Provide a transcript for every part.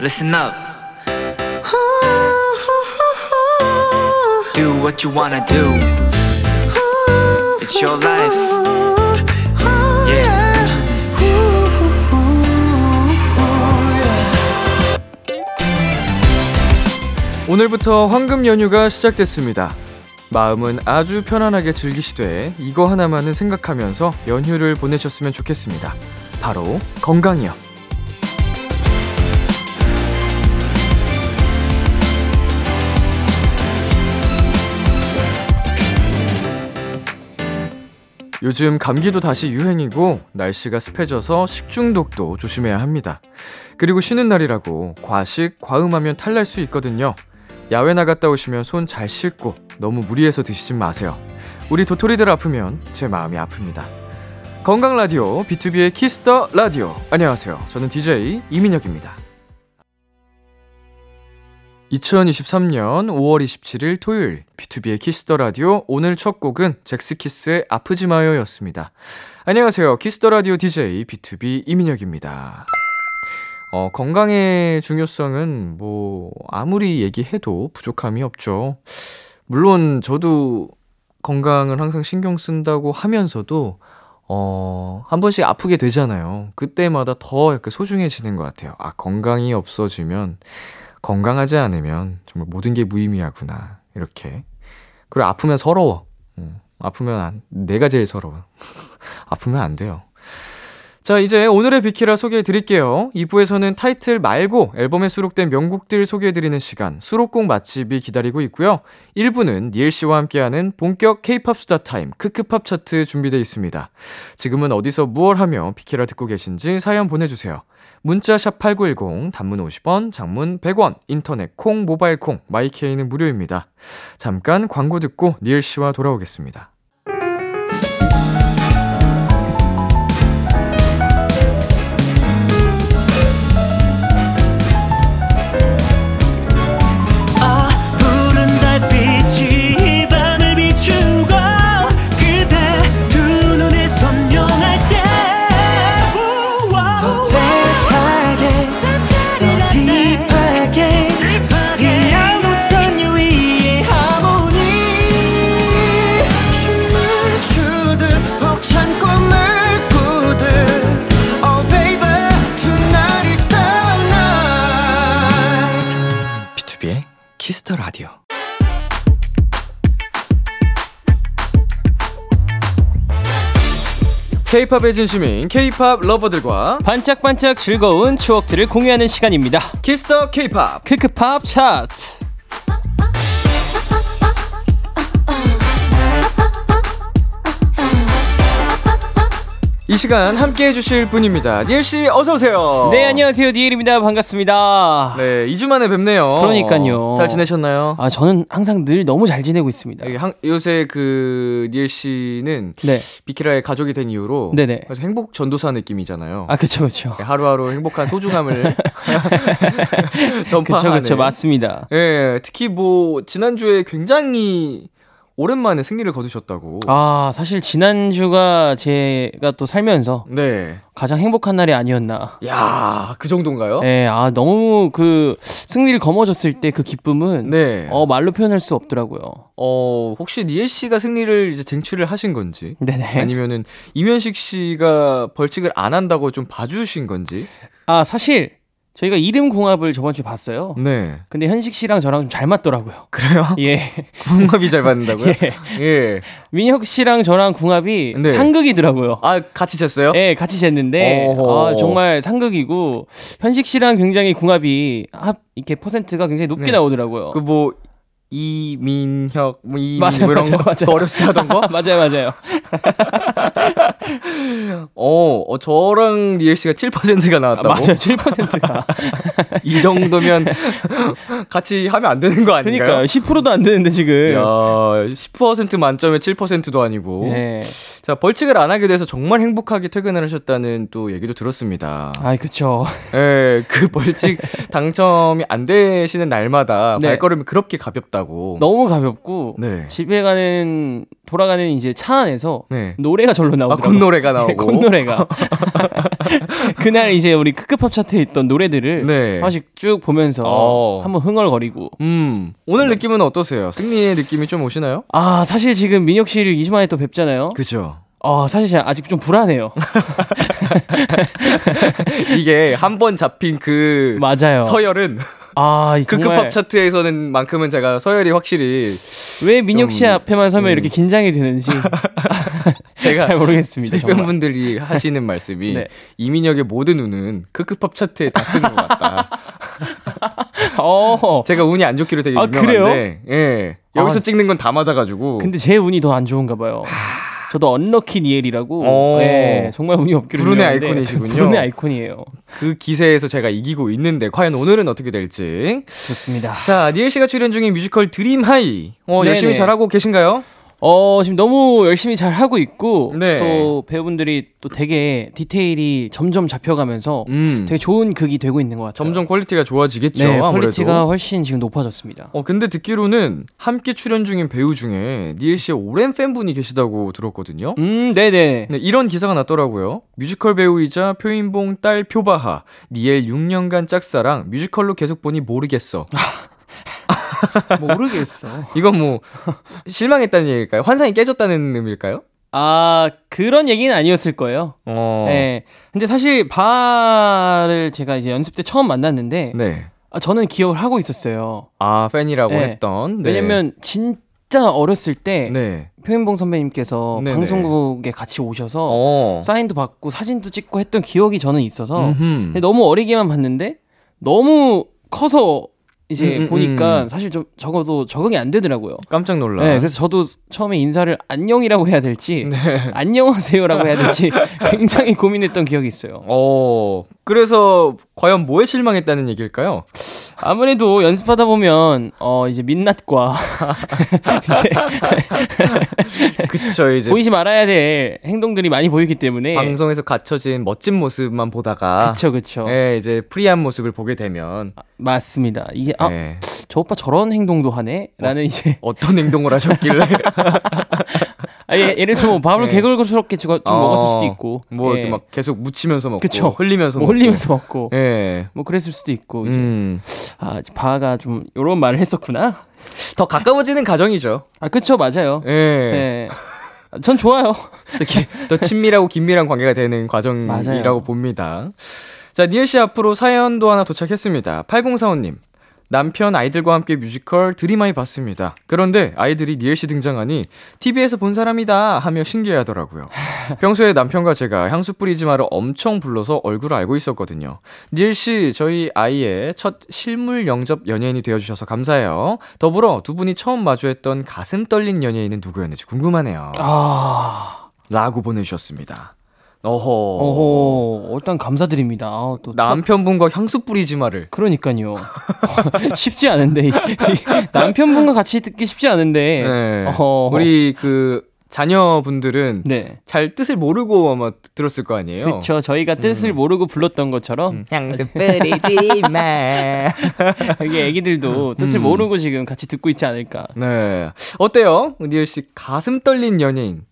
listen up. Do what you wanna do. It's your life. Yeah. 오늘부터 황금 연휴가 시작됐습니다. 마음은 아주 편안하게 즐기시되 이거 하나만은 생각하면서 연휴를 보내셨으면 좋겠습니다. 바로 건강이요. 요즘 감기도 다시 유행이고 날씨가 습해져서 식중독도 조심해야 합니다. 그리고 쉬는 날이라고 과식, 과음하면 탈날 수 있거든요. 야외 나갔다 오시면 손 잘 씻고 너무 무리해서 드시지 마세요. 우리 도토리들 아프면 제 마음이 아픕니다. 건강 라디오 BTOB의 키스 더 라디오. 안녕하세요. 저는 DJ 이민혁입니다. 2023년 5월 27일 토요일 BTOB의 키스 더 라디오 오늘 첫 곡은 젝스키스의 아프지 마요였습니다. 안녕하세요. 키스 더 라디오 DJ BTOB 이민혁입니다. 어, 건강의 중요성은 뭐 아무리 얘기해도 부족함이 없죠. 물론 저도 건강을 항상 신경 쓴다고 하면서도 어, 한 번씩 아프게 되잖아요. 그때마다 더 이렇게 소중해지는 것 같아요. 아, 건강이 없어지면 건강하지 않으면 정말 모든 게 무의미하구나. 이렇게. 그리고 아프면 서러워. 음, 아프면 안, 내가 제일 서러워. 아프면 안 돼요. 자, 이제 오늘의 비키라 소개해 드릴게요. 2부에서는 타이틀 말고 앨범에 수록된 명곡들 소개해 드리는 시간, 수록곡 맛집이 기다리고 있고요. 1부는 니엘 씨와 함께하는 본격 K-팝 수다 타임, 크크팝 차트 준비되어 있습니다. 지금은 어디서 무얼 하며 비키라 듣고 계신지 사연 보내주세요. 문자 샵 8910 단문 50원, 장문 100원, 인터넷 콩, 모바일 콩, 마이케이는 무료입니다. 잠깐 광고 듣고 니엘 씨와 돌아오겠습니다. 키스 더 라디오. K-팝의 진심인 K-팝 lover들과 반짝반짝 즐거운 추억들을 공유하는 시간입니다. 키스 더 K-팝. 크크팝 차트. 이 시간 함께 해주실 분입니다. 니엘 씨 어서 오세요. 네, 안녕하세요. 니엘입니다. 반갑습니다. 네, 2주 만에 뵙네요. 그러니까요. 잘 지내셨나요? 아, 저는 항상 늘 너무 잘 지내고 있습니다. 예, 한- 요새 그 니엘 씨는 네. 비키라의 가족이 된 이후로 네네. 그래서 행복 전도사 느낌이잖아요. 아, 그쵸, 그쵸. 예, 하루하루 행복한 소중함을 그쵸, 전파하는. 그쵸. 맞습니다. 예, 특히 뭐 지난주에 굉장히 오랜만에 승리를 거두셨다고. 아, 사실 지난주가 제가 또 살면서 네. 가장 행복한 날이 아니었나. 야, 그 정도인가요? 네, 아, 너무 그 승리를 거머졌을 때 그 기쁨은 네. 어, 말로 표현할 수 없더라고요. 어, 혹시 니엘 씨가 승리를 이제 쟁취를 하신 건지 네네. 아니면은 이면식 씨가 벌칙을 안 한다고 좀 봐주신 건지. 아, 사실 저희가 이름 궁합을 저번 주에 봤어요. 네. 근데 현식 씨랑 저랑 좀 잘 맞더라고요. 그래요? 예. 궁합이 잘 맞는다고요? 예. 예. 민혁 씨랑 저랑 궁합이 네. 상극이더라고요. 아, 같이 쟀어요? 예, 같이 쟀는데. 아, 정말 상극이고 현식 씨랑 굉장히 궁합이 합 이렇게 퍼센트가 굉장히 높게 네. 나오더라고요. 그 뭐 이민혁 뭐 이민 맞아요, 뭐 이런 맞아요, 거 맞아요. 그 어렸을 때 하던 거? 맞아요, 맞아요. 어, 어 저랑 니엘 씨가 7%가 아, 나왔다고. 맞아요. 7%가. 이 정도면 같이 하면 안 되는 거 아닌가요? 그러니까 10%도 안 되는데 지금. 야, 10% 만점에 7%도 아니고. 예. 자, 벌칙을 안 하게 돼서 정말 행복하게 퇴근을 하셨다는 또 얘기도 들었습니다. 아, 그쵸. 예, 그 벌칙 당첨이 안 되시는 날마다 네. 발걸음이 그렇게 가볍다고. 가볍다고. 너무 가볍고 네. 집에 가는 돌아가는 이제 차 안에서 네. 노래가 절로 아, 나오더라고요. 콧노래가 나오고. 네, 콧노래가. 그날 이제 우리 크크팝 차트에 있던 노래들을 네. 하나씩 쭉 보면서 어. 한번 흥얼거리고. 음. 오늘 느낌은 어떠세요? 승리의 느낌이 좀 오시나요? 아 사실 지금 민혁 씨를 2주 만에 또 뵙잖아요. 그죠. 아 사실 제가 아직 좀 불안해요. 이게 한 번 잡힌 그 맞아요. 서열은 아이 정말 크크팝 차트에서는 만큼은 제가 서열이 확실히 왜 민혁 씨 좀, 앞에만 서면 음. 이렇게 긴장이 되는지 제가 잘 모르겠습니다. 주변. 분들이 하시는 말씀이 네. 이민혁의 모든 운은 크크팝 차트에 다쓴것 같다. 어. 제가 운이 안 좋기로 되게 아, 유명한데, 예 여기서 아. 찍는 건 다 맞아가지고. 근데 제 운이 더 안 좋은가 봐요. 저도 unlucky 니엘이라고 어. 네, 정말 운이 없기로 불운의 유명한데 아이콘이시군요. 불운의 아이콘이에요. 그 기세에서 제가 이기고 있는데 과연 오늘은 어떻게 될지. 좋습니다. 자, 니엘 씨가 출연 중인 뮤지컬 드림 하이. 어. 열심히 잘하고 계신가요? 어, 지금 너무 열심히 잘 하고 있고 네. 또 배우분들이 또 되게 디테일이 점점 잡혀가면서 음. 되게 좋은 극이 되고 있는 것 같아요. 점점 퀄리티가 좋아지겠죠. 네, 아무래도. 퀄리티가 훨씬 지금 높아졌습니다. 어, 근데 듣기로는 함께 출연 중인 배우 중에 니엘 씨의 오랜 팬분이 계시다고 들었거든요. 음, 네네. 네, 이런 기사가 났더라고요. 뮤지컬 배우이자 표인봉 딸 표바하, 니엘 6년간 짝사랑, 뮤지컬로 계속 보니 모르겠어. 모르겠어. 이건 뭐 실망했다는 얘기일까요? 환상이 깨졌다는 의미일까요? 아, 그런 얘기는 아니었을 거예요. 어. 네. 근데 사실 바를 제가 이제 연습 때 처음 만났는데 네. 아, 저는 기억을 하고 있었어요. 아, 팬이라고 네. 했던. 네. 왜냐면 진짜 어렸을 때 네. 표현봉 선배님께서 네네. 방송국에 같이 오셔서 어. 사인도 받고 사진도 찍고 했던 기억이 저는 있어서 너무 어리게만 봤는데 너무 커서 이제 음, 음, 보니까 음. 사실 좀 적어도 적응이 안 되더라고요. 깜짝 놀라. 네, 그래서 저도 처음에 인사를 안녕이라고 해야 될지 네. 안녕하세요라고 해야 될지 굉장히 고민했던 기억이 있어요. 어. 그래서 과연 뭐에 실망했다는 얘기일까요? 아무래도 연습하다 보면 어 이제 민낯과 이제 그쵸, 이제 보이지 말아야 될 행동들이 많이 보이기 때문에 방송에서 갖춰진 멋진 모습만 보다가 그쵸 그쵸 예, 이제 프리한 모습을 보게 되면 아, 맞습니다. 이게 아, 예, 저 오빠 저런 행동도 하네 라는 이제 어떤 행동을 하셨길래 아, 예, 예를 들어 뭐 밥을 네. 개걸스럽게 좀 어, 먹었을 수도 있고 뭐 예. 이렇게 막 계속 묻히면서 먹고 그쵸. 흘리면서 뭐 먹고 흘리면서 먹고 예. 뭐 그랬을 수도 있고 이제 음. 아 바가 좀 요런 말을 했었구나. 더 가까워지는 과정이죠. 아 그쵸 맞아요. 예. 예. 아, 전 좋아요. 더, 기- 더 친밀하고 긴밀한 관계가 되는 과정이라고 맞아요. 봅니다. 자, 니엘 씨 앞으로 사연도 하나 도착했습니다. 8045님. 남편 아이들과 함께 뮤지컬 드림아이 봤습니다. 그런데 아이들이 니엘 씨 등장하니 TV에서 본 사람이다 하며 신기해하더라고요. 평소에 남편과 제가 향수 뿌리지 마를 엄청 불러서 얼굴을 알고 있었거든요. 니엘 씨, 저희 아이의 첫 실물 영접 연예인이 되어주셔서 감사해요. 더불어 두 분이 처음 마주했던 가슴 떨린 연예인은 누구였는지 궁금하네요. 아 라고 보내주셨습니다. 어허. 어허 일단 감사드립니다. 아, 또 첫- 남편분과 향수 뿌리지 마를. 그러니까요. 쉽지 않은데 이- 남편분과 같이 듣기 쉽지 않은데. 네. 어허. 우리 그 자녀분들은 네. 잘 뜻을 모르고 아마 들었을 거 아니에요? 그렇죠. 저희가 뜻을 모르고 불렀던 것처럼 음. 향수 뿌리지 마. 여기 애기들도 뜻을 음. 모르고 지금 같이 듣고 있지 않을까. 네. 어때요? 니엘 씨 가슴 떨린 연예인.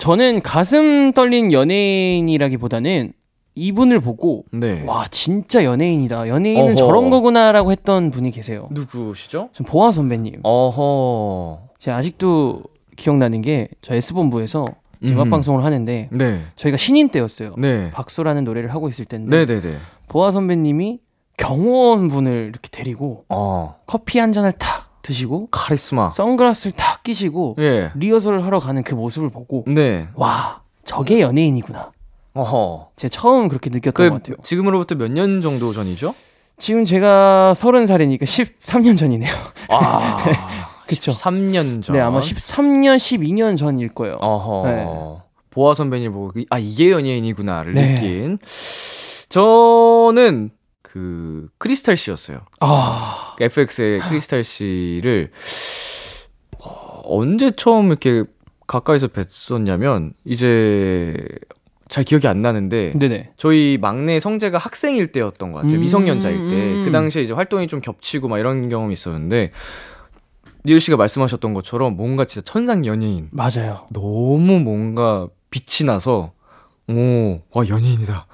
저는 가슴 떨린 연예인이라기보다는 이분을 보고 네. 와 진짜 연예인이다. 연예인은 어허. 저런 거구나라고 했던 분이 계세요. 누구시죠? 전 보아 선배님. 어허. 제가 아직도 기억나는 게 저 S 본부에서 음악 음. 방송을 하는데 네. 저희가 신인 때였어요. 네. 박수라는 노래를 하고 있을 때인데 네, 네, 네. 보아 선배님이 경호원 분을 이렇게 데리고 어. 커피 한 잔을 탁 드시고 카리스마. 선글라스를 탁 끼시고 예. 리허설을 하러 가는 그 모습을 보고 네. 와 저게 연예인이구나. 어허. 제가 처음 그렇게 느꼈던 그 것 같아요. 지금으로부터 몇 년 정도 전이죠? 지금 제가 서른 살이니까 13년 전이네요. 아. 그쵸. 13년 전. 네, 아마 13년, 12년 전일 거예요. 어허. 네. 보아 선배님 보고 아 이게 연예인이구나를 네. 느낀. 저는 그 크리스탈 씨였어요. 아, FX의 크리스탈 씨를 어, 언제 처음 이렇게 가까이서 뵀었냐면 이제 잘 기억이 안 나는데 네네. 저희 막내 성재가 학생일 때였던 것 같아요. 음. 미성년자일 때. 그 당시에 이제 활동이 좀 겹치고 막 이런 경험이 있었는데 리을 씨가 말씀하셨던 것처럼 뭔가 진짜 천상 연예인. 맞아요. 너무 뭔가 빛이 나서 오, 와 연예인이다.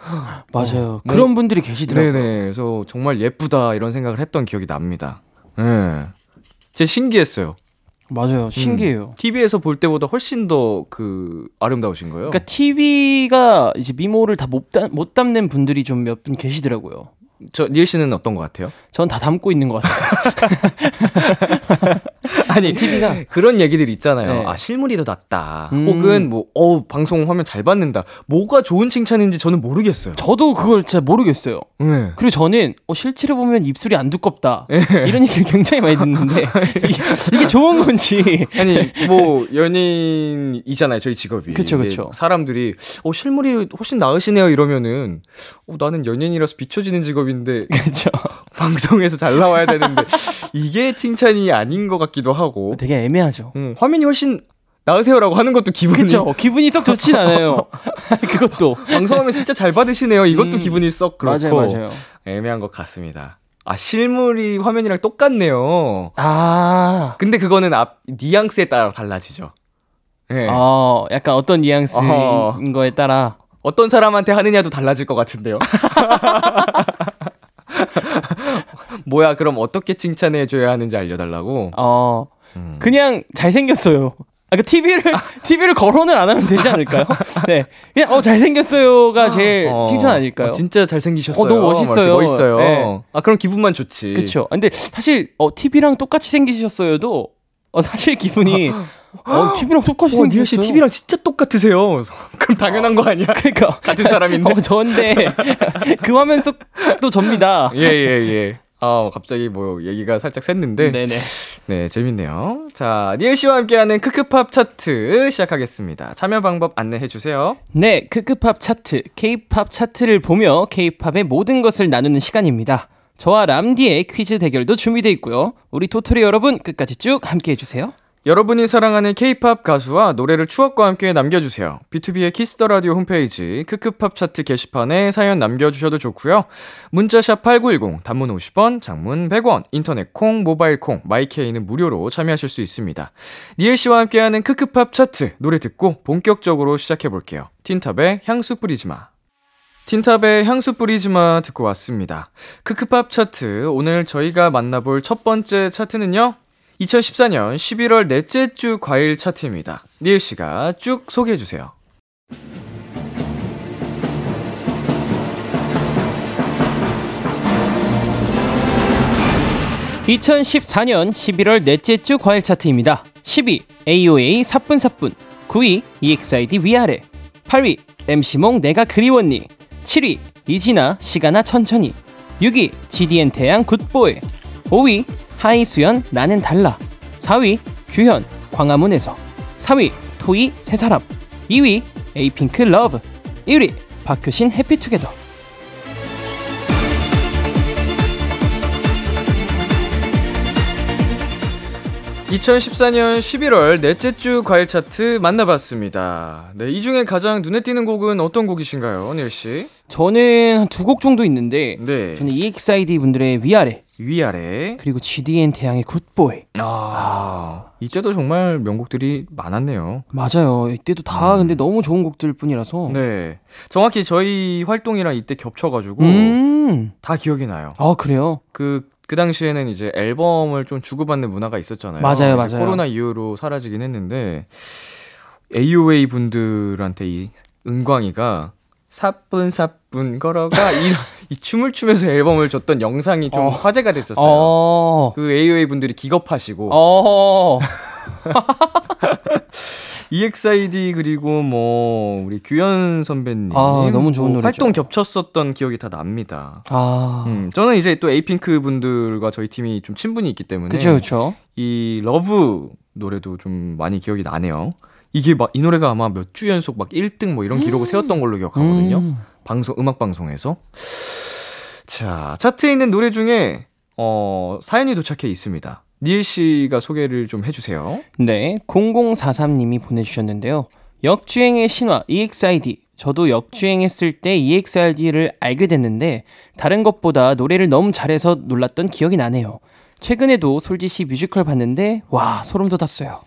맞아요. 뭐- 그런 분들이 계시더라고요. 네네. 그래서 정말 예쁘다 이런 생각을 했던 기억이 납니다. 예. 진짜 신기했어요. 맞아요. 신기해요. TV에서 볼 때보다 훨씬 더 그 아름다우신 거예요. 그러니까 TV가 이제 미모를 다못 못 담는 분들이 좀 몇 분 계시더라고요. 저 니엘 씨는 어떤 것 같아요? 전 다 담고 있는 것 같아요. 아니 TV가 그런 얘기들 있잖아요. 네. 아 실물이 더 낫다. 음. 혹은 뭐어 방송 화면 잘 받는다. 뭐가 좋은 칭찬인지 저는 모르겠어요. 저도 그걸 진짜 모르겠어요. 네. 그리고 저는 어, 실제로 보면 입술이 안 두껍다 이런 얘기를 굉장히 많이 듣는데 이게, 이게 좋은 건지 아니 뭐 연예인이잖아요 저희 직업이. 근데 그쵸. 사람들이 어 실물이 훨씬 나으시네요 이러면은 어, 나는 연예인이라서 비춰지는 직업인데 그렇죠. 방송에서 잘 나와야 되는데 이게 칭찬이 아닌 것 같기도 하고. 되게 애매하죠. 음, 화면이 훨씬 나으세요라고 하는 것도 기분이 그렇죠. 기분이 썩 좋진 않아요. 그것도 방송하면 진짜 잘 받으시네요. 이것도 음, 기분이 썩 그렇고 맞아요, 맞아요. 애매한 것 같습니다. 아 실물이 화면이랑 똑같네요. 아, 근데 그거는 앞 뉘앙스에 따라 달라지죠. 예. 어, 약간 어떤 뉘앙스인 어허. 거에 따라 어떤 사람한테 하느냐도 달라질 것 같은데요. 뭐야 그럼 어떻게 칭찬해 줘야 하는지 알려달라고. 어 음. 그냥 잘생겼어요. 아, 그 TV를 TV를 거론을 안 하면 되지 않을까요? 네, 그냥 어 잘생겼어요가 제일 어, 칭찬 아닐까요? 어, 진짜 잘생기셨어요. 어, 너무 막 멋있어요. 멋있어요. 네. 아 그럼 기분만 좋지. 그렇죠. 근데 사실 어 TV랑 똑같이 생기셨어요도 어 사실 기분이 어 TV랑 똑같이 어, 니엘. 씨 TV랑 진짜 똑같으세요. 그럼 당연한 거 아니야? 그러니까 같은 사람인데. 어 저인데 그 화면 속도 접니다. 예, 예, 예. 아, 갑자기 뭐 얘기가 살짝 샜는데. 네. 네 네. 재밌네요. 자, 니엘 씨와 함께하는 크크팝 차트 시작하겠습니다. 참여 방법 안내해 주세요. 네, 크크팝 차트, K-팝 차트를 보며 K-팝의 모든 것을 나누는 시간입니다. 저와 람디의 퀴즈 대결도 준비되어 있고요. 우리 도토리 여러분 끝까지 쭉 함께 해주세요. 여러분이 사랑하는 K-팝 가수와 노래를 추억과 함께 남겨주세요. B2B의 키스터 라디오 홈페이지 크크팝 차트 게시판에 사연 남겨주셔도 좋고요. 문자 샵 #8910 단문 50원, 장문 100원, 인터넷 콩, 모바일 콩, 마이케이는 무료로 참여하실 수 있습니다. 니엘 씨와 함께하는 크크팝 차트 노래 듣고 본격적으로 시작해 볼게요. 틴탑의 향수 뿌리지 마. 틴탑의 향수 뿌리지 마 듣고 왔습니다. 크크팝 차트 오늘 저희가 만나볼 첫 번째 차트는요. 2014년 11월 넷째 주 과일 차트입니다. 니엘 씨가 쭉 소개해 주세요. 2014년 11월 넷째 주 과일 차트입니다. 10위 AOA 사뿐사뿐 9위 EXID 위아래 8위 MC몽 내가 그리웠니 7위 이진아 시간아 천천히 6위 GD & 태양 Good Boy 5위 하이수현 나는 달라. 4위 규현 광화문에서. 3위 토이 세 사람. 2위 에이핑크 Love. 1위 박효신 Happy Together. 2014년 11월 넷째 주 과일 차트 만나봤습니다. 네, 이 중에 가장 눈에 띄는 곡은 어떤 곡이신가요, 니엘 씨? 저는 한두곡 정도 있는데 네, 저는 EXID 분들의 위아래 위아래. 그리고 GDN 태양의 굿보이 아, 이때도 정말 명곡들이 많았네요. 맞아요 이때도 다 근데 너무 좋은 곡들 뿐이라서 음. 네, 정확히 저희 활동이랑 이때 겹쳐가지고 음. 다 기억이 나요. 아 그래요 그, 그 당시에는 이제 앨범을 좀 주고받는 문화가 있었잖아요. 맞아요, 맞아요. 코로나 이후로 사라지긴 했는데, AOA 분들한테 이 은광이가 사뿐사뿐 걸어가 이, 이 춤을 추면서 앨범을 줬던 영상이 좀 어. 화제가 됐었어요. 어. 그 AOA 분들이 기겁하시고, 어. EXID 그리고 뭐, 우리 규현 선배님. 아, 너무 좋은 뭐 노래죠. 활동 겹쳤었던 기억이 다 납니다. 아. 음, 저는 이제 또 에이핑크 분들과 저희 팀이 좀 친분이 있기 때문에 그쵸 그쵸 이 Love 노래도 좀 많이 기억이 나네요. 이게 막 이 노래가 아마 몇 주 연속 막 1등 뭐 이런 기록을 세웠던 걸로 기억하거든요. 음. 방송 음악 방송에서. 자, 차트에 있는 노래 중에 어, 사연이 도착해 있습니다. 니엘 씨가 소개를 좀 해 주세요. 네 0043님이 보내 주셨는데요 역주행의 신화 EXID 저도 역주행했을 때 EXID를 알게 됐는데 다른 것보다 노래를 너무 잘해서 놀랐던 기억이 나네요 최근에도 솔지 씨 뮤지컬 봤는데 와 소름 돋았어요.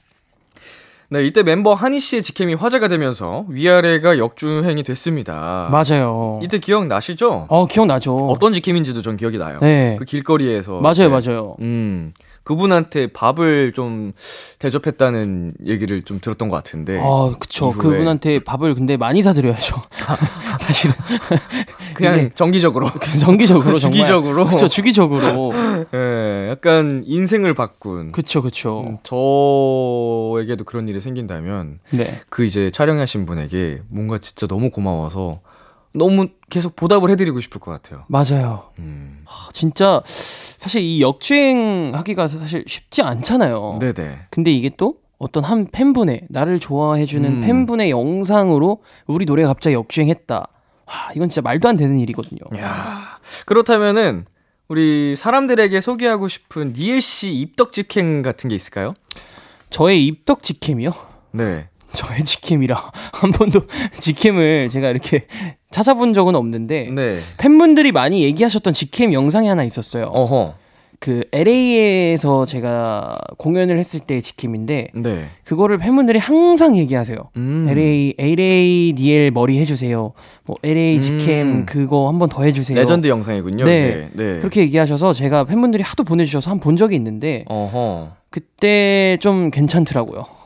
네, 이때 멤버 한희 씨의 직캠이 화제가 되면서 위아래가 역주행이 됐습니다. 맞아요. 이때 기억나시죠? 어 기억나죠. 어떤 직캠인지도 전 기억이 나요. 네. 그 길거리에서. 맞아요, 네. 맞아요. 음. 그분한테 밥을 좀 대접했다는 얘기를 좀 들었던 것 같은데. 아, 그쵸. 이후에. 그분한테 밥을 근데 많이 사드려야죠. 사실은. 그냥 정기적으로. 정기적으로. 주기적으로. 그쵸, 주기적으로. 예, 약간 인생을 바꾼. 그쵸, 그쵸. 음, 저에게도 그런 일이 생긴다면 네. 그 이제 촬영하신 분에게 뭔가 진짜 너무 고마워서 너무 계속 보답을 해드리고 싶을 것 같아요. 맞아요. 음. 아, 진짜 사실 이 역주행 하기가 사실 쉽지 않잖아요. 네네. 근데 이게 또 어떤 한 팬분의 나를 좋아해주는 음. 팬분의 영상으로 우리 노래가 갑자기 역주행했다. 와, 이건 진짜 말도 안 되는 일이거든요. 야 그렇다면은 우리 사람들에게 소개하고 싶은 니엘 씨 입덕 직행 같은 게 있을까요? 저의 입덕 직캠이요? 네. 저의 직캠이라 한 번도 직캠을 제가 이렇게 찾아본 적은 없는데 네. 팬분들이 많이 얘기하셨던 직캠 영상이 하나 있었어요. 어허. 그 LA에서 제가 공연을 했을 때의 직캠인데 네. 그거를 팬분들이 항상 얘기하세요. 음. LA LADL 머리 해주세요. 뭐 LA 직캠 음. 그거 한번 더 해주세요. 레전드 영상이군요. 네. 네. 네. 그렇게 얘기하셔서 제가 팬분들이 하도 보내주셔서 한번본 적이 있는데 어허. 그때 좀 괜찮더라고요.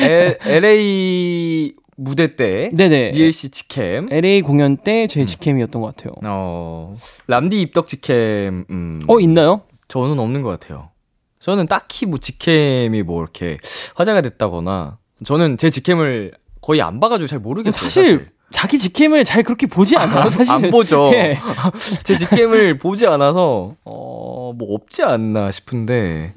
L, LA 무대 때 네네. 니엘 씨 직캠. LA 공연 때 음. 제 직캠이었던 것 같아요. 어. 람디 입덕 직캠. 음. 어 있나요? 저는 없는 것 같아요. 저는 딱히 뭐 직캠이 뭐 이렇게 화제가 됐다거나 저는 제 직캠을 거의 안 봐가지고 잘 모르겠어요. 사실, 자기 직캠을 잘 그렇게 보지 않아요. 사실 안 보죠. 예. 제 직캠을 보지 않아서 어 뭐 없지 않나 싶은데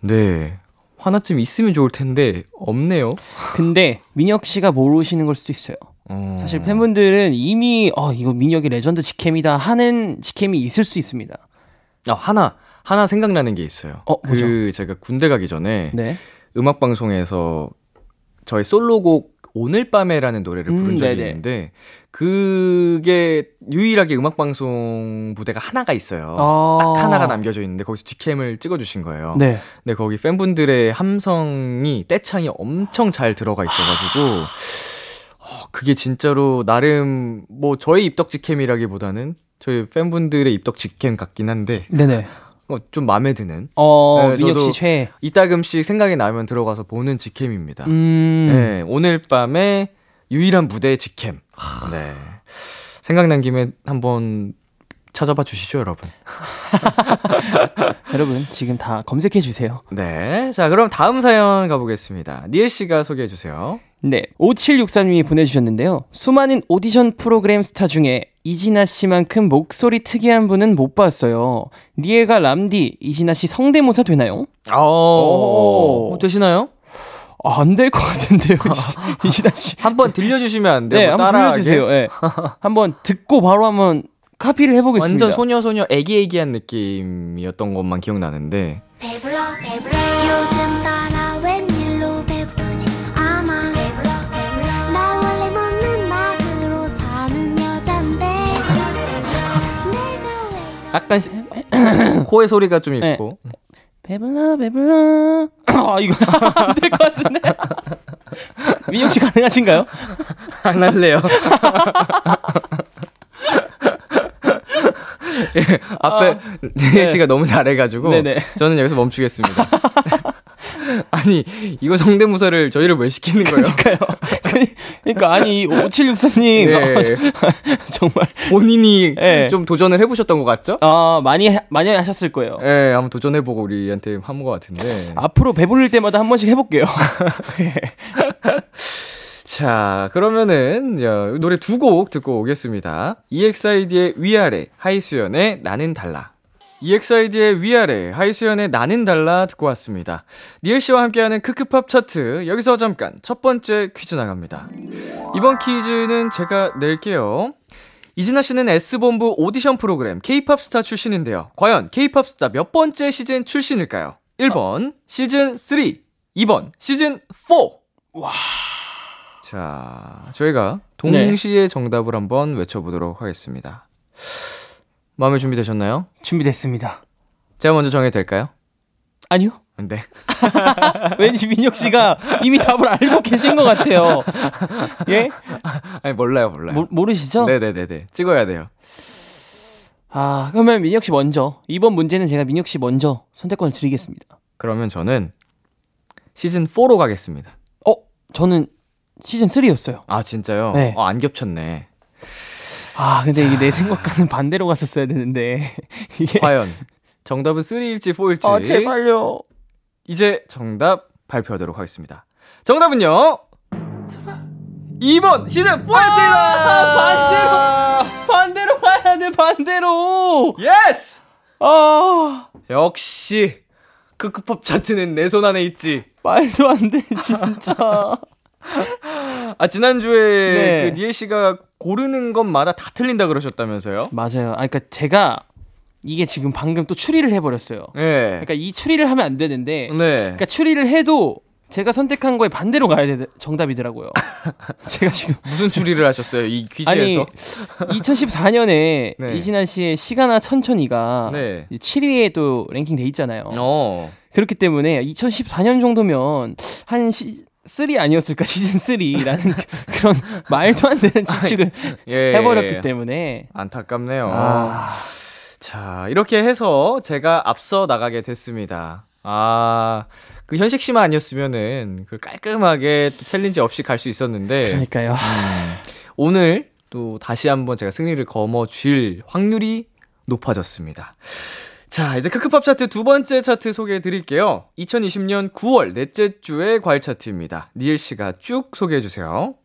네 하나쯤 있으면 좋을 텐데 없네요. 근데 민혁 씨가 모르시는 걸 수도 있어요. 어. 사실 팬분들은 이미 어 이거 민혁이 레전드 직캠이다 하는 직캠이 있을 수 있습니다. 아 하나 하나 생각나는 게 있어요. 어, 그 뭐죠? 제가 군대 가기 전에 네. 음악 방송에서 저의 솔로곡 오늘 밤에라는 노래를 부른 음, 적이 네네. 있는데 그게 유일하게 음악 방송 무대가 하나가 있어요. 아. 딱 하나가 남겨져 있는데 거기서 직캠을 찍어주신 거예요. 네. 근데 거기 팬분들의 함성이 떼창이 엄청 잘 들어가 있어가지고 어, 그게 진짜로 나름 뭐 저의 입덕 직캠이라기보다는 저희 팬분들의 입덕 직캠 같긴 한데 네네. 어, 좀 마음에 드는 어 네, 민혁 씨 최애. 이따금씩 생각이 나면 들어가서 보는 직캠입니다. 음. 네, 오늘 밤에 유일한 무대 직캠. 네. 생각난 김에 한번 찾아봐 주시죠, 여러분. 여러분 지금 다 검색해 주세요. 네. 자, 그럼 다음 사연 가보겠습니다. 니엘 씨가 소개해 주세요. 네. 5763님이 보내주셨는데요. 수많은 오디션 프로그램 스타 중에 이진아 씨만큼 목소리 특이한 분은 못 봤어요. 니엘과 람디, 이진아 씨 성대모사 되나요? 어, 오. 되시나요? 아, 안될 것 같은데요, 이- 이진아 씨. 한번 들려주시면 안 돼요? 네, 뭐 한번 따라하게? 들려주세요. 네. 한번 듣고 바로 한번 카피를 해보겠습니다. 완전 소녀 소녀 애기 애기한 느낌이었던 것만 기억나는데 배불러 배불러 약간 시- 코의 소리가 좀 네. 있고 배불러 배불러 아 이거 안 될 것 같은데 민혁 씨 가능하신가요? 안 할래요. 예, 앞에 니엘 씨가 너무 잘해가지고 아. 네네. 저는 여기서 멈추겠습니다. 아니 이거 성대모사를 저희를 왜 시키는 거예요? 그러니까요. 그러니까 아니 5764님 예. 정말 본인이 예. 좀 도전을 해보셨던 것 같죠? 아 많이 하- 많이 하셨을 거예요. 예, 한번 도전해보고 우리한테 한 것 같은데. 앞으로 배부를 때마다 한 번씩 해볼게요. 자, 그러면은 야, 노래 두 곡 듣고 오겠습니다. EXID의 위아래, 하이수연의 나는 달라. EXID의 위아래, 하이수현의 나는 달라 듣고 왔습니다. 니엘 씨와 함께하는 크크팝 차트. 여기서 잠깐 첫 번째 퀴즈 나갑니다. 이번 퀴즈는 제가 낼게요. 이진아 씨는 S본부 오디션 프로그램 K-팝 스타 출신인데요. 과연 K-팝 스타 몇 번째 시즌 출신일까요? 1번 시즌 3, 2번 시즌 4. 와. 자, 저희가 동시에 정답을 한번 외쳐보도록 하겠습니다. 마음에 준비 되셨나요? 준비됐습니다. 제가 먼저 정해도 될까요? 아니요. 네. 왠지 민혁 씨가 이미 답을 알고 계신 것 같아요. 예? 아니, 몰라요, 몰라요. 모, 모르시죠? 네네네네. 찍어야 돼요. 아, 그러면 민혁 씨 먼저. 이번 문제는 제가 민혁 씨 먼저 선택권을 드리겠습니다. 그러면 저는 시즌 4로 가겠습니다. 어, 저는 시즌 3였어요. 아, 진짜요? 네. 어, 안 겹쳤네. 아, 근데 이게 내 생각과는 반대로 갔었어야 되는데. 이게 과연 정답은 3일지 4일지. 아, 제발요. 이제 정답 발표하도록 하겠습니다. 정답은요? 2번 시즌 4였습니다! 아, 반대로 가야 돼, 반대로. Yes! 아, 역시 크크팝 차트는 내 손 안에 있지. 말도 안 돼, 진짜. 아 지난주에 네. 그 니엘 씨가 고르는 것마다 다 틀린다 그러셨다면서요? 맞아요. 아, 그러니까 제가 이게 지금 방금 또 추리를 해버렸어요. 네. 그러니까 이 추리를 하면 안 되는데, 네. 그러니까 추리를 해도 제가 선택한 거에 반대로 가야 돼 정답이더라고요. 제가 지금 무슨 추리를 하셨어요? 이 아니 퀴즈에서? 2014년에 네. 이진아 씨의 시가나 천천히가 네. 7위에 또 랭킹 돼 있잖아요. 어. 그렇기 때문에 2014년 정도면 한 시, 3 아니었을까 시즌 3라는 그런 말도 안 되는 추측을 예. 해버렸기 때문에 안타깝네요. 아, 자, 이렇게 해서 제가 앞서 나가게 됐습니다. 아, 그 현식 씨만 아니었으면은 그 깔끔하게 또 챌린지 없이 갈 수 있었는데 그러니까요. 오늘 또 다시 한번 제가 승리를 거머쥘 확률이 높아졌습니다. 자, 이제 크크팝 차트 두 번째 차트 소개해 드릴게요. 2020년 9월 넷째 주의 과일 차트입니다. 니엘 씨가 쭉 소개해 주세요.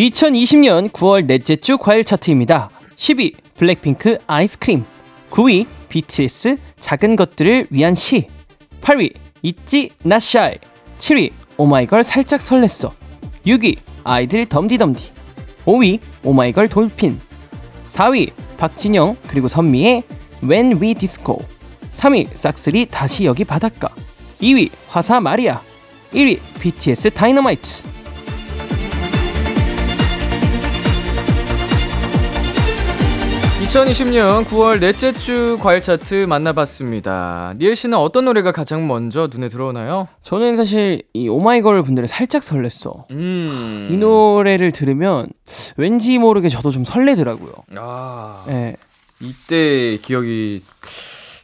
2020년 9월 넷째 주 과일 차트입니다. 10위 블랙핑크 아이스크림 9위 BTS 작은 것들을 위한 시 8위 있지 나샤이 7위 오마이걸 살짝 설렜어 6위 아이들 덤디덤디. 5위 오마이걸 돌핀. 4위 박진영 그리고 선미의 When We Disco. 3위 싹쓸이 다시 여기 바닷가. 2위 화사 마리아. 1위 BTS 다이너마이트 2020년 9월 넷째 주 과일 차트 만나봤습니다. 니엘 씨는 어떤 노래가 가장 먼저 눈에 들어오나요? 저는 사실 이 오마이걸 분들이 살짝 설렜어. 음. 이 노래를 들으면 왠지 모르게 저도 좀 설레더라고요. 아. 예. 이때 기억이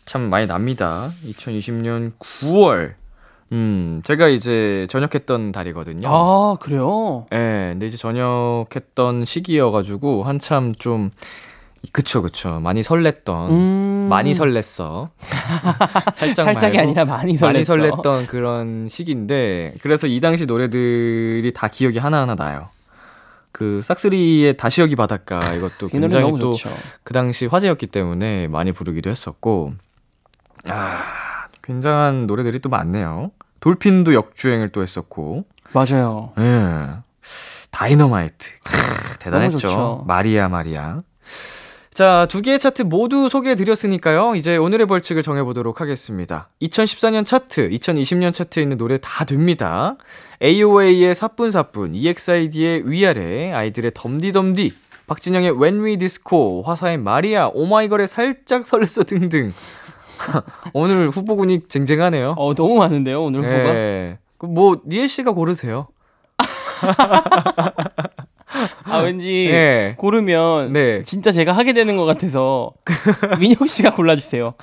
참 많이 납니다. 2020년 9월. 음, 제가 이제 전역했던 달이거든요. 아, 그래요? 예, 근데 이제 전역했던 시기여가지고 한참 좀 그쵸 그쵸 많이 설렜던 음. 많이 설렜어 살짝 살짝이 아니라 많이 설렜어. 많이 설렜던 그런 시기인데 그래서 이 당시 노래들이 다 기억이 하나하나 나요. 그 싹스리의 다시 여기 바닷가 이것도 굉장히 또. 그 당시 화제였기 때문에 많이 부르기도 했었고 아 굉장한 노래들이 또 많네요. 돌핀도 역주행을 또 했었고 맞아요. 예. 다이너마이트. 크, 대단했죠. 마리아 마리아. 자, 두 개의 차트 모두 소개해 드렸으니까요. 이제 오늘의 벌칙을 정해 보도록 하겠습니다. 2014년 차트, 2020년 차트에 있는 노래 다 됩니다. AOA의 사뿐사뿐, EXID의 위아래, 아이들의 덤디덤디, 박진영의 When We Disco, 화사의 마리아, 오마이걸의 살짝 설레서 등등. 오늘 후보군이 쟁쟁하네요. 어, 너무 많은데요, 오늘 후보가? 예. 그뭐 니엘 씨가 고르세요. 아, 왠지 예. 고르면 네. 진짜 제가 하게 되는 것 같아서 민혁 씨가 골라주세요.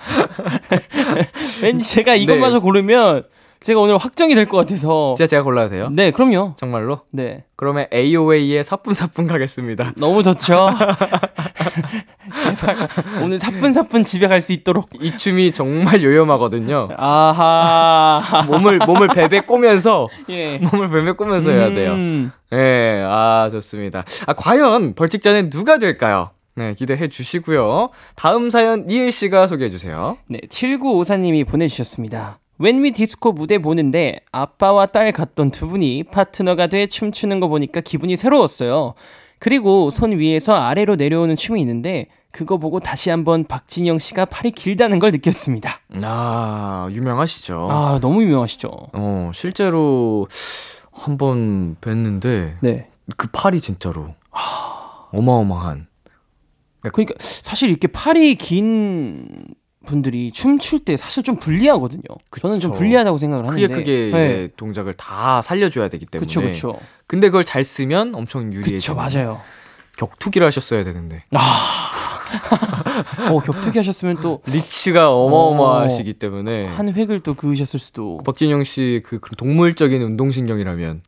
왠지 제가 이것마저 네. 고르면 제가 오늘 확정이 될 것 같아서. 진짜 제가 골라도 돼요? 네, 그럼요. 정말로? 네. 그러면 AOA의 사뿐사뿐 가겠습니다. 너무 좋죠. 제발 오늘 사뿐사뿐 집에 갈 수 있도록. 이 춤이 정말 요염하거든요. 아하. 몸을 몸을 베베 꼬면서 예. 몸을 베베 꼬면서 해야 돼요. 음. 네, 아 좋습니다. 아 과연 벌칙자는 누가 될까요? 네, 기대해 주시고요. 다음 사연 니엘 씨가 소개해 주세요. 네, 7954님이 보내 주셨습니다. 웬위 디스코 무대 보는데 아빠와 딸 같던 두 분이 파트너가 돼 춤추는 거 보니까 기분이 새로웠어요. 그리고 손 위에서 아래로 내려오는 춤이 있는데 그거 보고 다시 한번 박진영 씨가 팔이 길다는 걸 느꼈습니다. 아 유명하시죠. 아, 너무 유명하시죠? 어 실제로 어, 한번 뵀는데 네. 그 팔이 진짜로 어마어마한. 그러니까 사실 이렇게 팔이 긴 분들이 춤출 때 사실 좀 불리하거든요. 저는 좀 그쵸. 불리하다고 생각을 하는데. 크게 크게 네. 동작을 다 살려줘야 되기 때문에. 그쵸 그쵸. 근데 그걸 잘 쓰면 엄청 유리해져. 그쵸 맞아요. 격투기를 하셨어야 되는데. 아. 어 격투기 하셨으면 또한 리치가 어마어마하시기 때문에. 획을 또 그으셨을 수도. 박진영 씨그 동물적인 운동신경이라면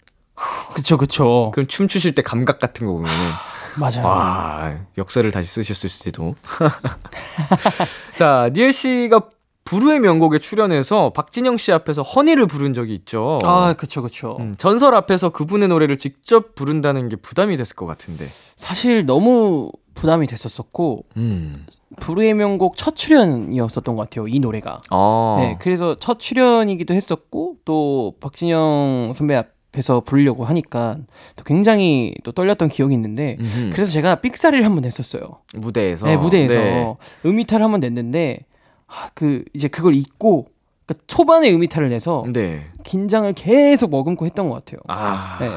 그쵸 그쵸. 그럼 춤추실 때 감각 같은 거 보면은 맞아요. 와 역사를 다시 쓰셨을지도. 자 니엘 씨가 부르의 명곡에 출연해서 박진영 씨 앞에서 허니를 부른 적이 있죠. 아 그쵸 그쵸. 음, 전설 앞에서 그분의 노래를 직접 부른다는 게 부담이 됐을 것 같은데. 사실 너무 부담이 됐었었고 음. 불후의 명곡 첫 출연이었었던 것 같아요 이 노래가. 아. 네, 그래서 첫 출연이기도 했었고 또 박진영 선배 앞 에서 부르려고 하니까 또 굉장히 또 떨렸던 기억이 있는데 음흠. 그래서 제가 삑사리를 한번 냈었어요. 무대에서. 네, 무대에서 네. 음이탈을 한번 냈는데 아, 그 이제 그걸 잊고 그러니까 초반에 음이탈을 내서 네. 긴장을 계속 머금고 했던 것 같아요. 아. 네,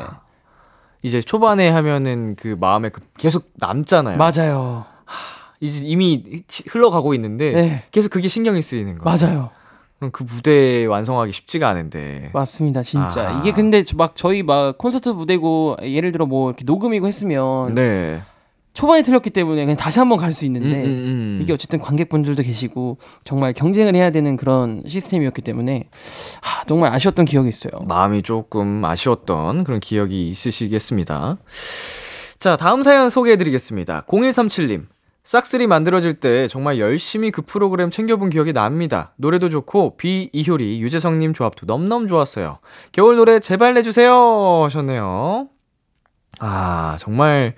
이제 초반에 하면은 그 마음에 그 계속 남잖아요. 맞아요. 이제 이미 치- 흘러가고 있는데 네, 계속 그게 신경이 쓰이는 거야. 맞아요. 그럼 그 무대 완성하기 쉽지가 않은데. 맞습니다, 진짜. 아. 이게 근데 막 저희 막 콘서트 무대고 예를 들어 뭐 이렇게 녹음이고 했으면 네. 초반에 틀렸기 때문에 그냥 다시 한번 갈 수 있는데 음, 음, 음. 이게 어쨌든 관객분들도 계시고 정말 경쟁을 해야 되는 그런 시스템이었기 때문에 아, 정말 아쉬웠던 기억이 있어요. 마음이 조금 아쉬웠던 그런 기억이 있으시겠습니다. 자, 다음 사연 소개해 드리겠습니다. 0137님. 싹쓸이 만들어질 때 정말 열심히 그 프로그램 챙겨본 기억이 납니다. 노래도 좋고 비 이효리 유재성님 조합도 넘넘 좋았어요. 겨울 노래 제발 내주세요 하셨네요. 아 정말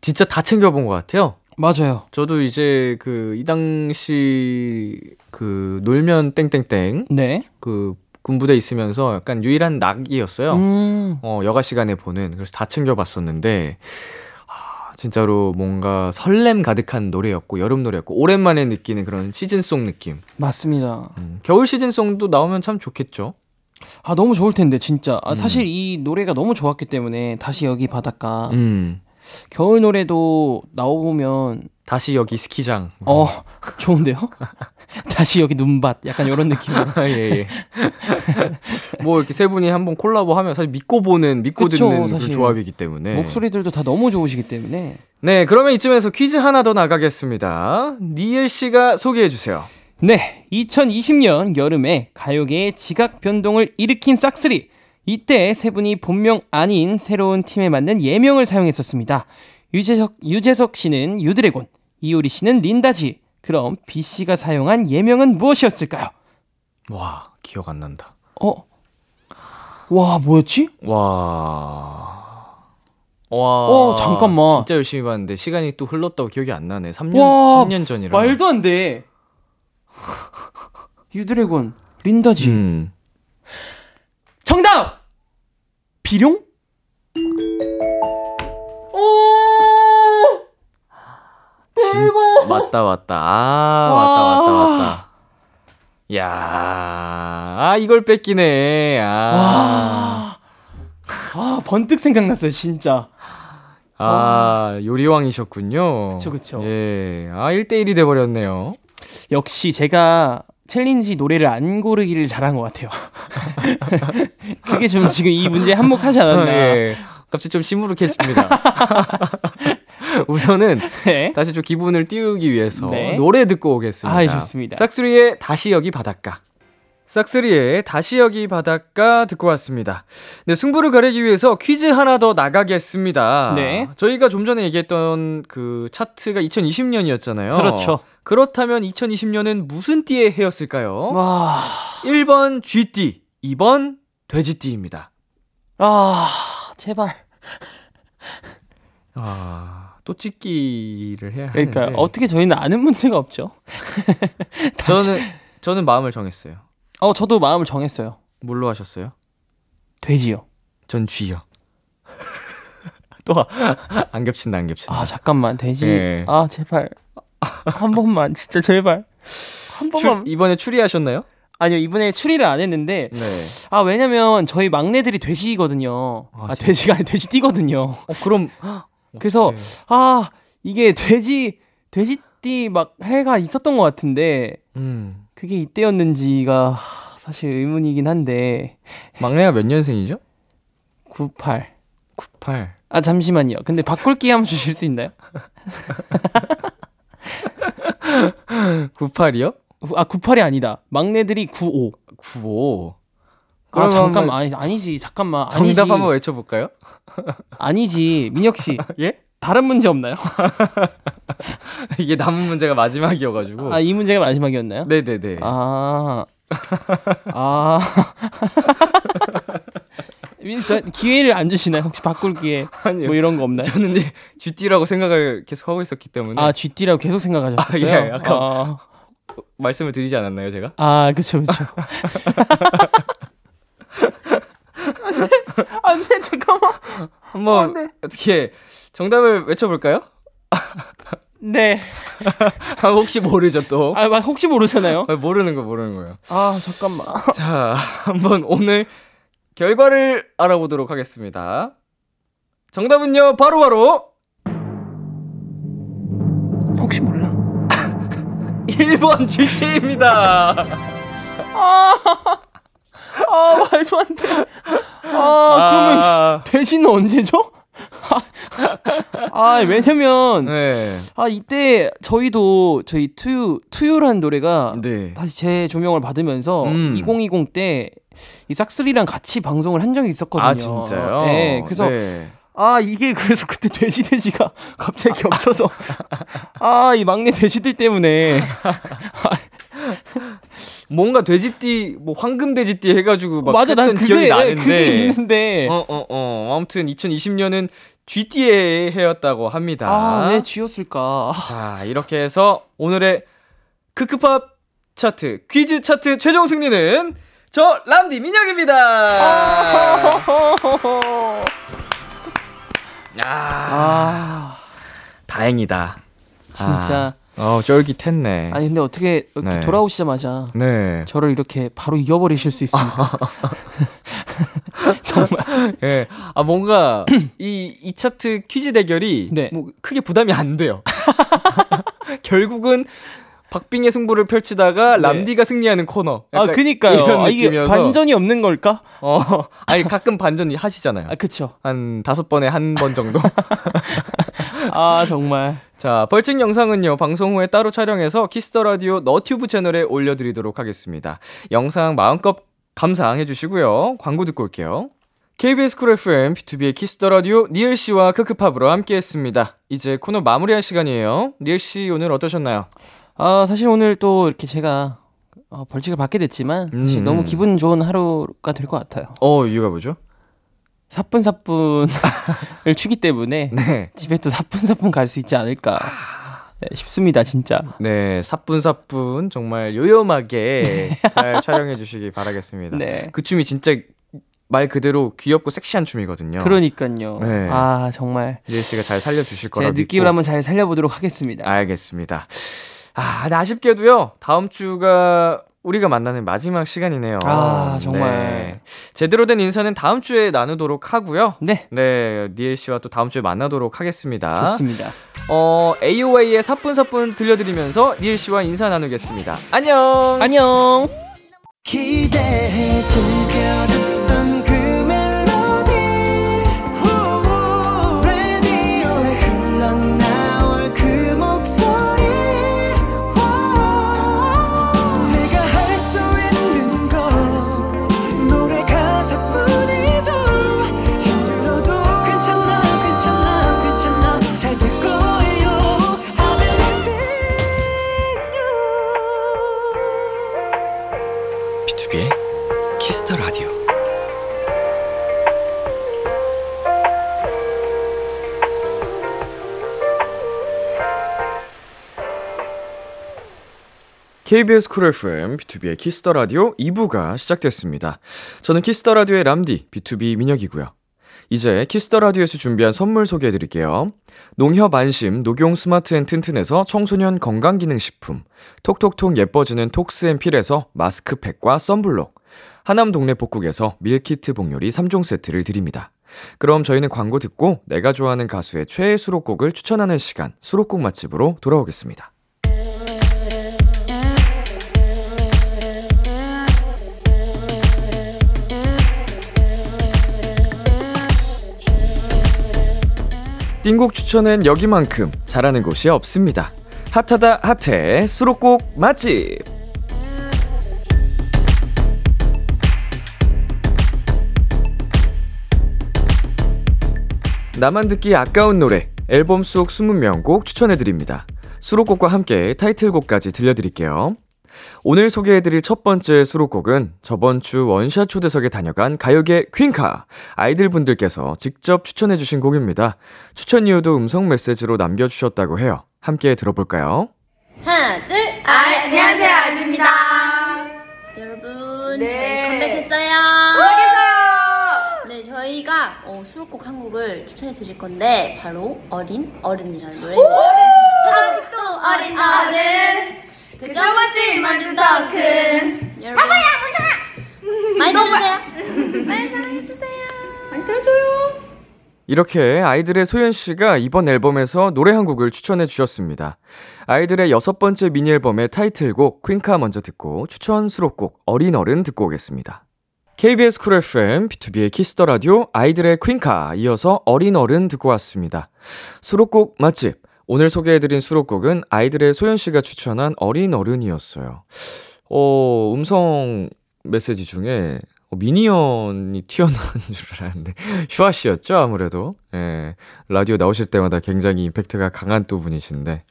진짜 다 챙겨본 것 같아요. 맞아요. 저도 이제 그 이 당시 그 놀면 땡땡땡 네. 그 군부대 있으면서 약간 유일한 낙이었어요. 음, 어, 여가 시간에 보는 그래서 다 챙겨봤었는데 아, 진짜로 뭔가 설렘 가득한 노래였고 여름 노래였고 오랜만에 느끼는 그런 시즌송 느낌. 맞습니다. 음, 겨울 시즌송도 나오면 참 좋겠죠. 아 너무 좋을 텐데 진짜. 아, 음. 사실 이 노래가 너무 좋았기 때문에 다시 여기 바닷가 음, 겨울 노래도 나오면 다시 여기 스키장. 어 좋은데요? 다시 여기 눈밭 약간 이런 느낌으로. 예, 예. 뭐 이렇게 세 분이 한번 콜라보 하면 사실 믿고 보는, 믿고 그쵸, 듣는. 그 조합이기 때문에. 목소리들도 다 너무 좋으시기 때문에 네, 그러면 이쯤에서 퀴즈 하나 더 나가겠습니다. 니엘 씨가 소개해 주세요. 네, 2020년 여름에 가요계의 지각 변동을 일으킨 싹쓸이. 이때 세 분이 본명 아닌 새로운 팀에 맞는 예명을 사용했었습니다. 유재석, 유재석 씨는 유드래곤, 이효리 씨는 린다지. 그럼 B 씨가 사용한 예명은 무엇이었을까요? 와, 기억 안 난다. 어? 와, 뭐였지? 와. 와. 어, 잠깐만. 진짜 열심히 봤는데 시간이 또 흘렀다고 기억이 안 나네. 3년, 와, 3년 전이라. 말도 안 돼. 유드래곤, 린다지. 음. 정답! 비룡? 오! 대박! 맞다, 맞다. 아, 맞다, 맞다, 맞다. 야 아, 이걸 뺏기네. 아. 와. 아, 번뜩 생각났어요, 진짜. 아, 요리왕이셨군요. 그쵸, 그쵸. 예. 아, 1대1이 돼버렸네요. 역시 제가 챌린지 노래를 안 고르기를 잘한 것 같아요. 그게 좀 지금 이 문제에 한몫하지 않았나. 예. 갑자기 좀 시무룩해집니다. 우선은 네. 다시 좀 기분을 띄우기 위해서 네. 노래 듣고 오겠습니다. 아, 좋습니다. 싹스리의 다시 여기 바닷가. 싹스리의 다시 여기 바닷가 듣고 왔습니다. 네, 승부를 가리기 위해서 퀴즈 하나 더 나가겠습니다. 네. 저희가 좀 전에 얘기했던 그 차트가 2020년이었잖아요. 그렇죠. 그렇다면 2020년은 무슨 띠의 해였을까요? 와. 1번 쥐띠, 2번 돼지띠입니다. 아, 제발. 아, 또 찍기를 해야 그러니까 하는데. 어떻게 저희는 아는 문제가 없죠. 저는 저는 마음을 정했어요. 어, 저도 마음을 정했어요. 뭘로 하셨어요? 돼지요. 전 쥐요. 또 안 겹친다 안 겹친다. 아, 잠깐만. 돼지. 네. 아, 제발. 한 번만. 진짜 제발. 한 출- 번만. 이번에 추리하셨나요? 아니요 이번에 추리를 안 했는데 네. 아 왜냐면 저희 막내들이 돼지거든요. 아, 아? 돼지가 아니 돼지띠거든요. 어, 그럼 그래서 네. 아 이게 돼지 돼지띠 막 해가 있었던 것 같은데 음. 그게 이때였는지가 사실 의문이긴 한데 막내가 몇 년생이죠? 98. 98. 아 잠시만요. 근데 바꿀 기회 한번 주실 수 있나요? 98이요? 아 98이 아니다. 막내들이 95. 95. 아 잠깐만 아니, 아니지 잠깐만 아니지 정답 한번 외쳐볼까요? 아니지 민혁 씨 예? 다른 문제 없나요? 이게 남은 문제가 마지막이어가지고. 아 이 문제가 마지막이었나요? 네네네. 아. 아. 저 기회를 안 주시나요? 혹시 바꿀 기회 아니요. 뭐 이런 거 없나요? 저는 이제 GT라고 생각을 계속 하고 있었기 때문에 아 GT라고 계속 생각하셨어요? 아, 예, 약간- 아, 말씀을 드리지 않았나요, 제가? 아 그쵸 그쵸. 안돼 안 돼 잠깐만. 한번 네. 어떻게 정답을 외쳐볼까요? 네. 아, 혹시 모르죠 또. 아막 혹시 모르잖아요. 아, 모르는 거 모르는 거예요. 아 잠깐만. 자, 한번 오늘 결과를 알아보도록 하겠습니다. 정답은요, 바로 바로 혹시 몰라. 1번 GT입니다. 아 말도 안 돼. 아 그러면 돼지는 언제죠? 아 왜냐면 네. 아 이때 저희도 저희 투유 투유라는 노래가 네. 다시 재조명을 받으면서 음. 2020 때 이 싹스리랑 같이 방송을 한 적이 있었거든요. 아, 진짜요? 네. 그래서 네. 아 이게 그래서 그때 돼지 돼지가 갑자기 겹쳐서 아 이 막내 돼지들 때문에 뭔가 돼지띠, 뭐 황금 돼지띠 해가지고 막 맞아 난 그게 기억이 나는데. 그게 있는데 어, 어, 어. 아무튼 2020년은 GT의 해였다고 합니다. 아왜 쥐었을까? 자, 이렇게 해서 오늘의 크크팝 차트, 퀴즈 차트 최종 승리는 저 람디 민혁입니다. 아, 아 다행이다. 진짜 어, 쫄깃했네. 아니 근데 어떻게 이렇게 네. 돌아오시자마자 네. 저를 이렇게 바로 이겨버리실 수 있습니까? 정말 예. 아, 뭔가 이, 이 차트 퀴즈 대결이 네. 뭐 크게 부담이 안 돼요. 결국은 박빙의 승부를 펼치다가 네. 람디가 승리하는 코너. 아 그니까요 이런 아, 이게. 반전이 없는 걸까? 어, 아니 가끔 반전 하시잖아요. 아 그쵸 한 다섯 번에 한 번 정도. 아 정말 자, 벌칙 영상은요, 방송 후에 따로 촬영해서 Kiss the Radio 너튜브 채널에 올려드리도록 하겠습니다. 영상 마음껏 감상해 주시고요. 광고 듣고 올게요. KBS 쿨 FM, B2B의 키스터 라디오, 니엘 씨와 크크팝으로 함께 했습니다. 이제 코너 마무리할 시간이에요. 니엘 씨 오늘 어떠셨나요? 아 사실 오늘 또 이렇게 제가 어, 벌칙을 받게 됐지만 사실 음. 너무 기분 좋은 하루가 될 것 같아요 어, 이유가 뭐죠? 사뿐사뿐을 추기 때문에 네. 집에 또 사뿐사뿐 갈 수 있지 않을까 네, 싶습니다 진짜 네, 사뿐사뿐 정말 요염하게 잘 촬영해 주시기 바라겠습니다. 네 그 춤이 진짜 말 그대로 귀엽고 섹시한 춤이거든요. 그러니까요 네. 아 정말 니엘씨가 잘 살려주실 제 거라고 느낌을 믿고. 한번 잘 살려보도록 하겠습니다 알겠습니다. 아, 아쉽게도요. 다음 주가 우리가 만나는 마지막 시간이네요. 아, 정말. 네. 제대로 된 인사는 다음 주에 나누도록 하고요. 네 네, 니엘 씨와 또 다음 주에 만나도록 하겠습니다. 좋습니다 어, AOA의 사뿐사뿐 들려드리면서 니엘 씨와 인사 나누겠습니다. 안녕. 안녕 KBS 쿨 FM, B2B의 키스터 라디오 2부가 시작됐습니다. 저는 키스터 라디오의 람디, B2B 민혁이고요. 이제 Kiss the Radio에서 준비한 선물 소개해 드릴게요. 농협 안심 녹용 스마트 앤 튼튼에서 청소년 건강기능식품, 톡톡톡 예뻐지는 톡스 앤 필에서 마스크팩과 썬블록, 하남 동네 복국에서 밀키트 복요리 3종 세트를 드립니다. 그럼 저희는 광고 듣고 내가 좋아하는 가수의 최애 수록곡을 추천하는 시간, 수록곡 맛집으로 돌아오겠습니다. 띵곡 추천은 여기만큼 잘하는 곳이 없습니다. 핫하다 핫해 수록곡 맛집. 나만 듣기 아까운 노래 앨범 속 20명 곡 추천해드립니다. 수록곡과 함께 타이틀곡까지 들려드릴게요. 오늘 소개해드릴 첫 번째 수록곡은 저번 주 원샷 초대석에 다녀간 가요계 퀸카 아이들 분들께서 직접 추천해주신 곡입니다. 추천 이유도 음성 메시지로 남겨주셨다고 해요. 함께 들어볼까요? 하나, 둘, 아, 안녕하세요, 아이들입니다. 여러분, 네. 저희 컴백했어요. 컴백했어요. 네, 저희가 어, 수록곡 한 곡을 추천해 드릴 건데 바로 어린 어른이라는 노래입니다. 아직도 어린 어른. 그 저번주 만주 더 큰. 여러분. 바보야, 많이 들으세요. 많이 사랑해주세요. 많이 들어줘요. 이렇게 아이들의 소연 씨가 이번 앨범에서 노래 한 곡을 추천해 주셨습니다. 아이들의 여섯 번째 미니 앨범의 타이틀곡 퀸카 먼저 듣고 추천 수록곡 어린 어른 듣고 오겠습니다. KBS 쿨 FM, B2B의 키스터 라디오, 아이들의 퀸카, 이어서 어린 어른 듣고 왔습니다. 수록곡 맛집. 오늘 소개해드린 수록곡은 아이들의 소연 씨가 추천한 어린 어른이었어요. 어, 음성 메시지 중에 어, 미니언이 튀어나온 줄 알았는데, 슈아 씨였죠, 아무래도. 예. 라디오 나오실 때마다 굉장히 임팩트가 강한 또 분이신데.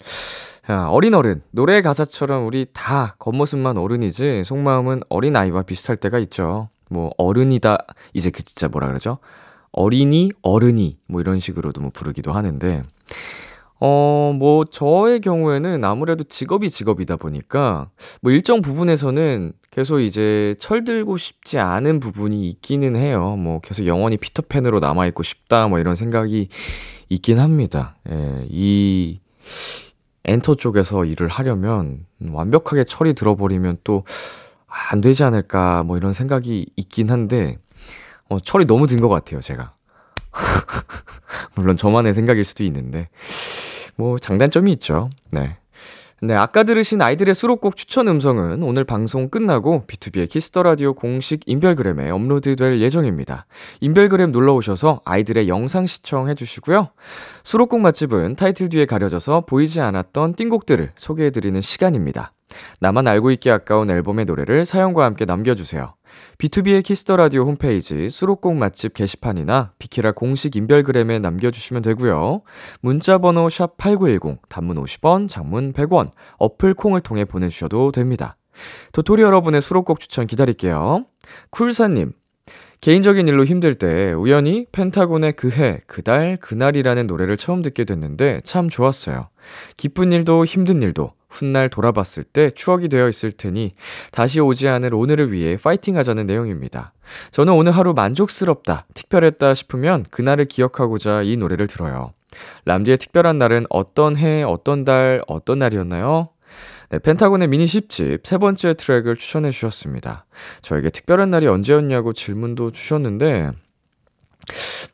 야, 어린 어른. 노래 가사처럼 우리 다 겉모습만 어른이지, 속마음은 어린 아이와 비슷할 때가 있죠. 뭐, 어른이다. 이제 그 진짜 뭐라 그러죠? 어린이, 어른이. 뭐 이런 식으로도 뭐 부르기도 하는데. 어, 뭐, 저의 경우에는 아무래도 직업이 직업이다 보니까, 뭐, 일정 부분에서는 계속 이제 철들고 싶지 않은 부분이 있기는 해요. 뭐, 계속 영원히 피터팬으로 남아있고 싶다, 뭐, 이런 생각이 있긴 합니다. 예, 이, 엔터 쪽에서 일을 하려면, 완벽하게 철이 들어버리면 또, 아, 안 되지 않을까, 뭐, 이런 생각이 있긴 한데, 어, 철이 너무 든 것 같아요, 제가. 물론 저만의 생각일 수도 있는데 뭐 장단점이 있죠. 네. 네, 아까 들으신 아이들의 수록곡 추천 음성은 오늘 방송 끝나고 B2B의 키스터 라디오 공식 인별그램에 업로드될 예정입니다. 인별그램 놀러 오셔서 아이들의 영상 시청해 주시고요. 수록곡 맛집은 타이틀 뒤에 가려져서 보이지 않았던 띵곡들을 소개해 드리는 시간입니다. 나만 알고 있기 아까운 앨범의 노래를 사연과 함께 남겨 주세요. B2B의 키스터 라디오 홈페이지 수록곡 맛집 게시판이나 비키라 공식 인별그램에 남겨주시면 되고요. 문자 번호 샵 8910, 단문 50원, 장문 100원, 어플 콩을 통해 보내주셔도 됩니다. 도토리 여러분의 수록곡 추천 기다릴게요. 쿨사님, 개인적인 일로 힘들 때 우연히 펜타곤의 그해, 그달, 그날이라는 노래를 처음 듣게 됐는데 참 좋았어요. 기쁜 일도 힘든 일도 훗날 돌아봤을 때 추억이 되어 있을 테니 다시 오지 않을 오늘을 위해 파이팅 하자는 내용입니다. 저는 오늘 하루 만족스럽다, 특별했다 싶으면 그날을 기억하고자 이 노래를 들어요. 람디의 특별한 날은 어떤 해, 어떤 달, 어떤 날이었나요? 네, 펜타곤의 미니 10집 세 번째 트랙을 추천해 주셨습니다. 저에게 특별한 날이 언제였냐고 질문도 주셨는데,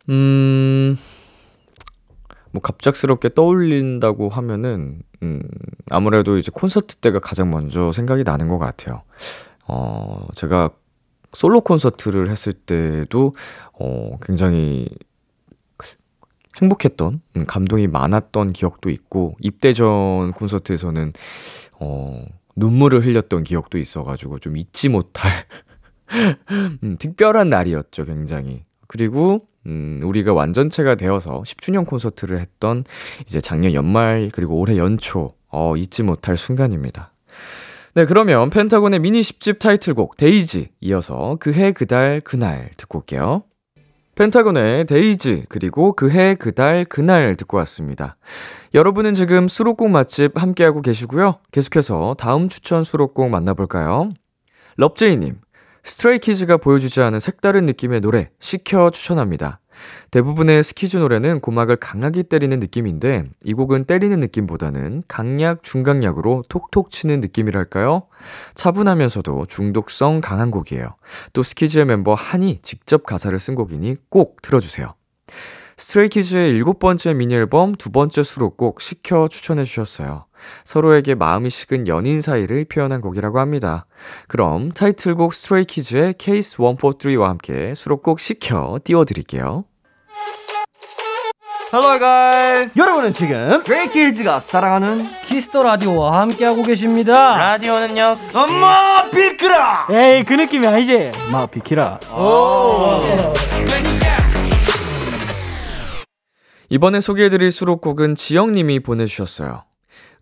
음, 뭐 갑작스럽게 떠올린다고 하면은, 음, 아무래도 이제 콘서트 때가 가장 먼저 생각이 나는 것 같아요. 어, 제가 솔로 콘서트를 했을 때도, 어, 굉장히 행복했던, 음, 감동이 많았던 기억도 있고, 입대 전 콘서트에서는, 어, 눈물을 흘렸던 기억도 있어가지고 좀 잊지 못할, 음, 특별한 날이었죠, 굉장히. 그리고, 음, 우리가 완전체가 되어서 10주년 콘서트를 했던 이제 작년 연말, 그리고 올해 연초, 어, 잊지 못할 순간입니다. 네, 그러면 펜타곤의 미니 10집 타이틀곡 데이지 이어서 그해 그달 그날 듣고 올게요. 펜타곤의 Daisy 그리고 그해 그달 그날 듣고 왔습니다. 여러분은 지금 수록곡 맛집 함께하고 계시고요. 계속해서 다음 추천 수록곡 만나볼까요? 럽제이님 Stray Kids가 보여주지 않은 색다른 느낌의 노래 식어 추천합니다. 대부분의 스키즈 노래는 고막을 강하게 때리는 느낌인데 이 곡은 때리는 느낌보다는 강약 중강약으로 톡톡 치는 느낌이랄까요? 차분하면서도 중독성 강한 곡이에요. 또 스키즈의 멤버 한이 직접 가사를 쓴 곡이니 꼭 들어주세요. Stray Kids의 일곱 번째 미니 앨범 두 번째 수록곡 식어 추천해 주셨어요. 서로에게 마음이 식은 연인 사이를 표현한 곡이라고 합니다. 그럼 타이틀곡 Stray Kids의 CASE 143와 함께 수록곡 식어 띄워드릴게요. Hello guys. 여러분은 지금 브레이키즈가 사랑하는 Kiss the Radio와 함께하고 계십니다. 라디오는요. 엄마 비키라. 에이 그 느낌이 아니지. 마 비키라. 이번에 소개해드릴 수록곡은 지영님이 보내주셨어요.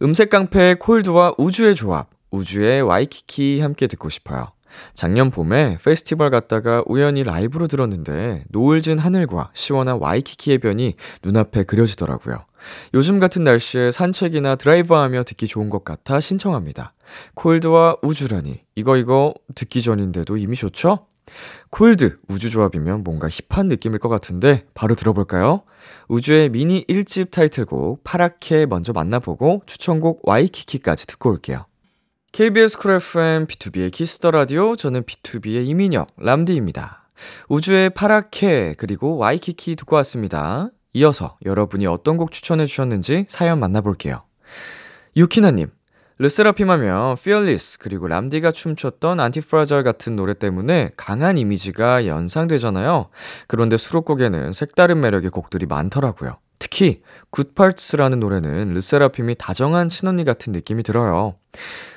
음색 깡패의 콜드와 우주의 조합, 우주의 와이키키 함께 듣고 싶어요. 작년 봄에 페스티벌 갔다가 우연히 라이브로 들었는데 노을진 하늘과 시원한 와이키키의 변이 눈앞에 그려지더라고요. 요즘 같은 날씨에 산책이나 드라이브하며 듣기 좋은 것 같아 신청합니다. 콜드와 우주라니 이거 이거 듣기 전인데도 이미 좋죠? Colde 우즈 조합이면 뭔가 hip한 느낌일 것 같은데 바로 들어볼까요? 우즈의 미니 1집 타이틀곡 파랗게 먼저 만나보고 추천곡 와이키키까지 듣고 올게요. KBS 쿨 FM B2B의 키스터 라디오 저는 B2B의 이민혁 람디입니다. 우즈의 파랗게 그리고 와이키키 듣고 왔습니다. 이어서 여러분이 어떤 곡 추천해 주셨는지 사연 만나볼게요. 유키나님 르세라핌 하면 Fearless 그리고 람디가 춤췄던 ANTIFRAGILE 같은 노래 때문에 강한 이미지가 연상되잖아요. 그런데 수록곡에는 색다른 매력의 곡들이 많더라고요. 특히 굿파츠라는 노래는 르세라핌이 다정한 친언니 같은 느낌이 들어요.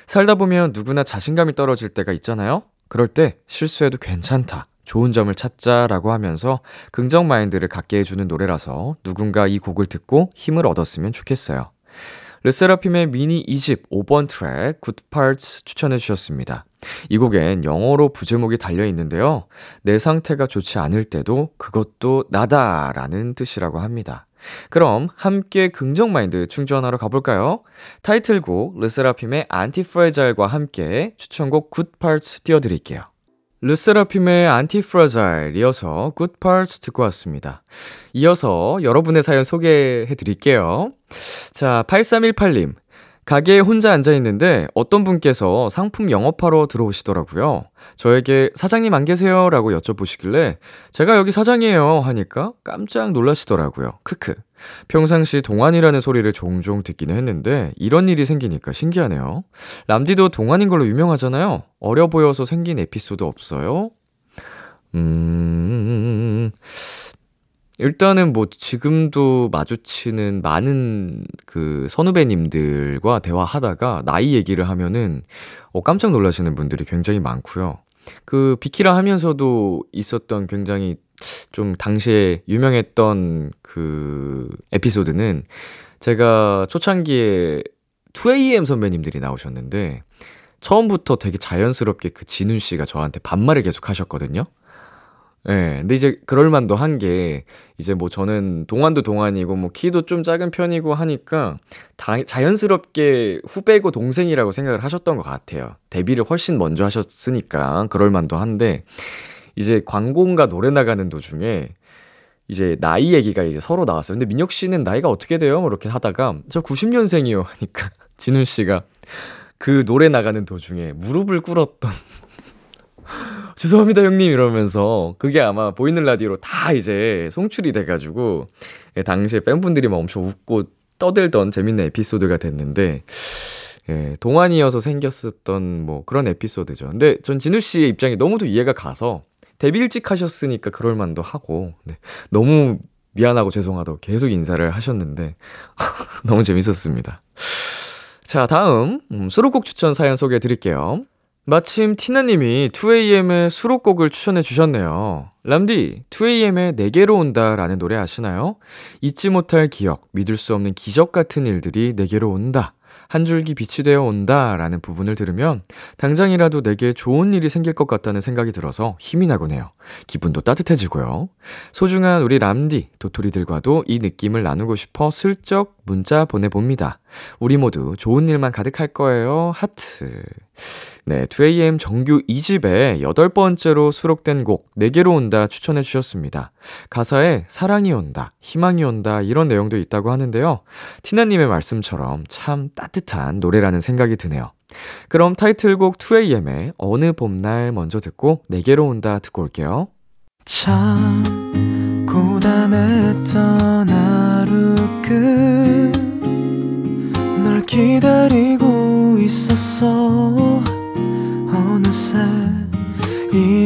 살다 보면 누구나 자신감이 떨어질 때가 있잖아요. 그럴 때 실수해도 괜찮다. 좋은 점을 찾자라고 하면서 긍정 마인드를 갖게 해주는 노래라서 누군가 이 곡을 듣고 힘을 얻었으면 좋겠어요. 르세라핌의 미니 2집 5번 트랙 Parts 추천해 주셨습니다. 이 곡엔 영어로 부제목이 달려 있는데요. 내 상태가 좋지 않을 때도 그것도 나다라는 뜻이라고 합니다. 그럼 함께 긍정 마인드 충전하러 가볼까요? 타이틀곡 르세라핌의 ANTIFRAGILE과 함께 추천곡 Parts 띄워드릴게요. 르세라핌의 ANTIFRAGILE 이어서 Good Parts 듣고 왔습니다. 이어서 여러분의 사연 소개해 드릴게요. 자, 8318님. 가게에 혼자 앉아 있는데 어떤 분께서 상품 영업하러 들어오시더라고요. 저에게 사장님 안 계세요? 라고 여쭤보시길래 제가 여기 사장이에요 하니까 깜짝 놀라시더라고요. 크크. 평상시 동안이라는 소리를 종종 듣기는 했는데 이런 일이 생기니까 신기하네요. 람디도 동안인 걸로 유명하잖아요. 어려 보여서 생긴 에피소드 없어요? 음, 일단은 뭐 지금도 마주치는 많은 그 선후배님들과 대화하다가 나이 얘기를 하면은 어, 깜짝 놀라시는 분들이 굉장히 많고요. 그 비키라 하면서도 있었던 굉장히 좀 당시에 유명했던 그 에피소드는 제가 초창기에 2AM 선배님들이 나오셨는데 처음부터 되게 자연스럽게 그 진훈 씨가 저한테 반말을 계속 하셨거든요. 예, 네, 근데 이제 그럴 만도 한 게, 이제 뭐 저는 동안도 동안이고, 뭐 키도 좀 작은 편이고 하니까, 다, 자연스럽게 후배고 동생이라고 생각을 하셨던 것 같아요. 데뷔를 훨씬 먼저 하셨으니까, 그럴 만도 한데, 이제 광고인가 노래 나가는 도중에, 이제 나이 얘기가 이제 서로 나왔어요. 근데 민혁 씨는 나이가 어떻게 돼요? 뭐 이렇게 하다가, 저 90년생이요. 하니까, 진훈 씨가 그 노래 나가는 도중에 무릎을 꿇었던, 죄송합니다, 형님. 이러면서, 그게 아마 보이는 라디오로 다 이제 송출이 돼가지고, 예, 당시에 팬분들이 막 엄청 웃고 떠들던 재밌는 에피소드가 됐는데, 예, 동안이어서 생겼었던 뭐 그런 에피소드죠. 근데 전 진우 씨의 입장이 너무도 이해가 가서, 데뷔 일찍 하셨으니까 그럴 만도 하고, 네, 너무 미안하고 죄송하다고 계속 인사를 하셨는데, 너무 재밌었습니다. 자, 다음, 음, 수록곡 추천 사연 소개해 드릴게요. 마침 티나님이 2AM의 수록곡을 추천해 주셨네요. 람디, 2AM의 내게로 온다 라는 노래 아시나요? 잊지 못할 기억, 믿을 수 없는 기적 같은 일들이 내게로 온다. 한 줄기 빛이 되어 온다 라는 부분을 들으면 당장이라도 내게 좋은 일이 생길 것 같다는 생각이 들어서 힘이 나곤 해요. 기분도 따뜻해지고요. 소중한 우리 람디, 도토리들과도 이 느낌을 나누고 싶어 슬쩍 문자 보내봅니다. 우리 모두 좋은 일만 가득할 거예요. 하트. 네, 2AM 정규 2집에 여덟 번째로 수록된 곡 4개로 온다 추천해 주셨습니다. 가사에 사랑이 온다, 희망이 온다 이런 내용도 있다고 하는데요. 티나님의 말씀처럼 참 따뜻한 노래라는 생각이 드네요. 그럼 타이틀곡 2AM의 어느 봄날 먼저 듣고 4개로 온다 듣고 올게요. 참 고단했던 하루 끝 널 기다리고 있었어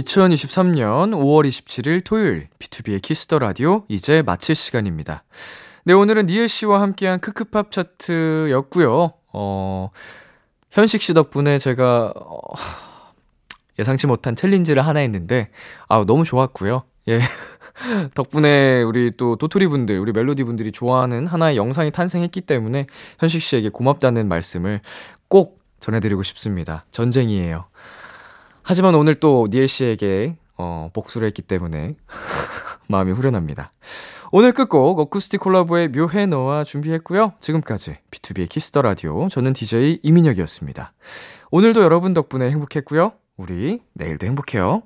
2023년 5월 27일 토요일 B2B의 키스터 라디오 이제 마칠 시간입니다. 네, 오늘은 니엘 씨와 함께한 크크팝 차트였고요. 어, 현식 씨 덕분에 제가 어, 예상치 못한 challenge를 하나 했는데 아, 너무 좋았고요. 예. 덕분에 우리 또 도토리 분들, 우리 멜로디 분들이 좋아하는 하나의 영상이 탄생했기 때문에 현식 씨에게 고맙다는 말씀을 꼭 전해드리고 싶습니다. 전쟁이에요. 하지만 오늘 또 니엘 씨에게 어, 복수를 했기 때문에 마음이 후련합니다. 오늘 끝곡 어쿠스틱 콜라보의 묘해 너와 준비했고요. 지금까지 B2B의 키스터 라디오 저는 DJ 이민혁이었습니다. 오늘도 여러분 덕분에 행복했고요. 우리 내일도 행복해요.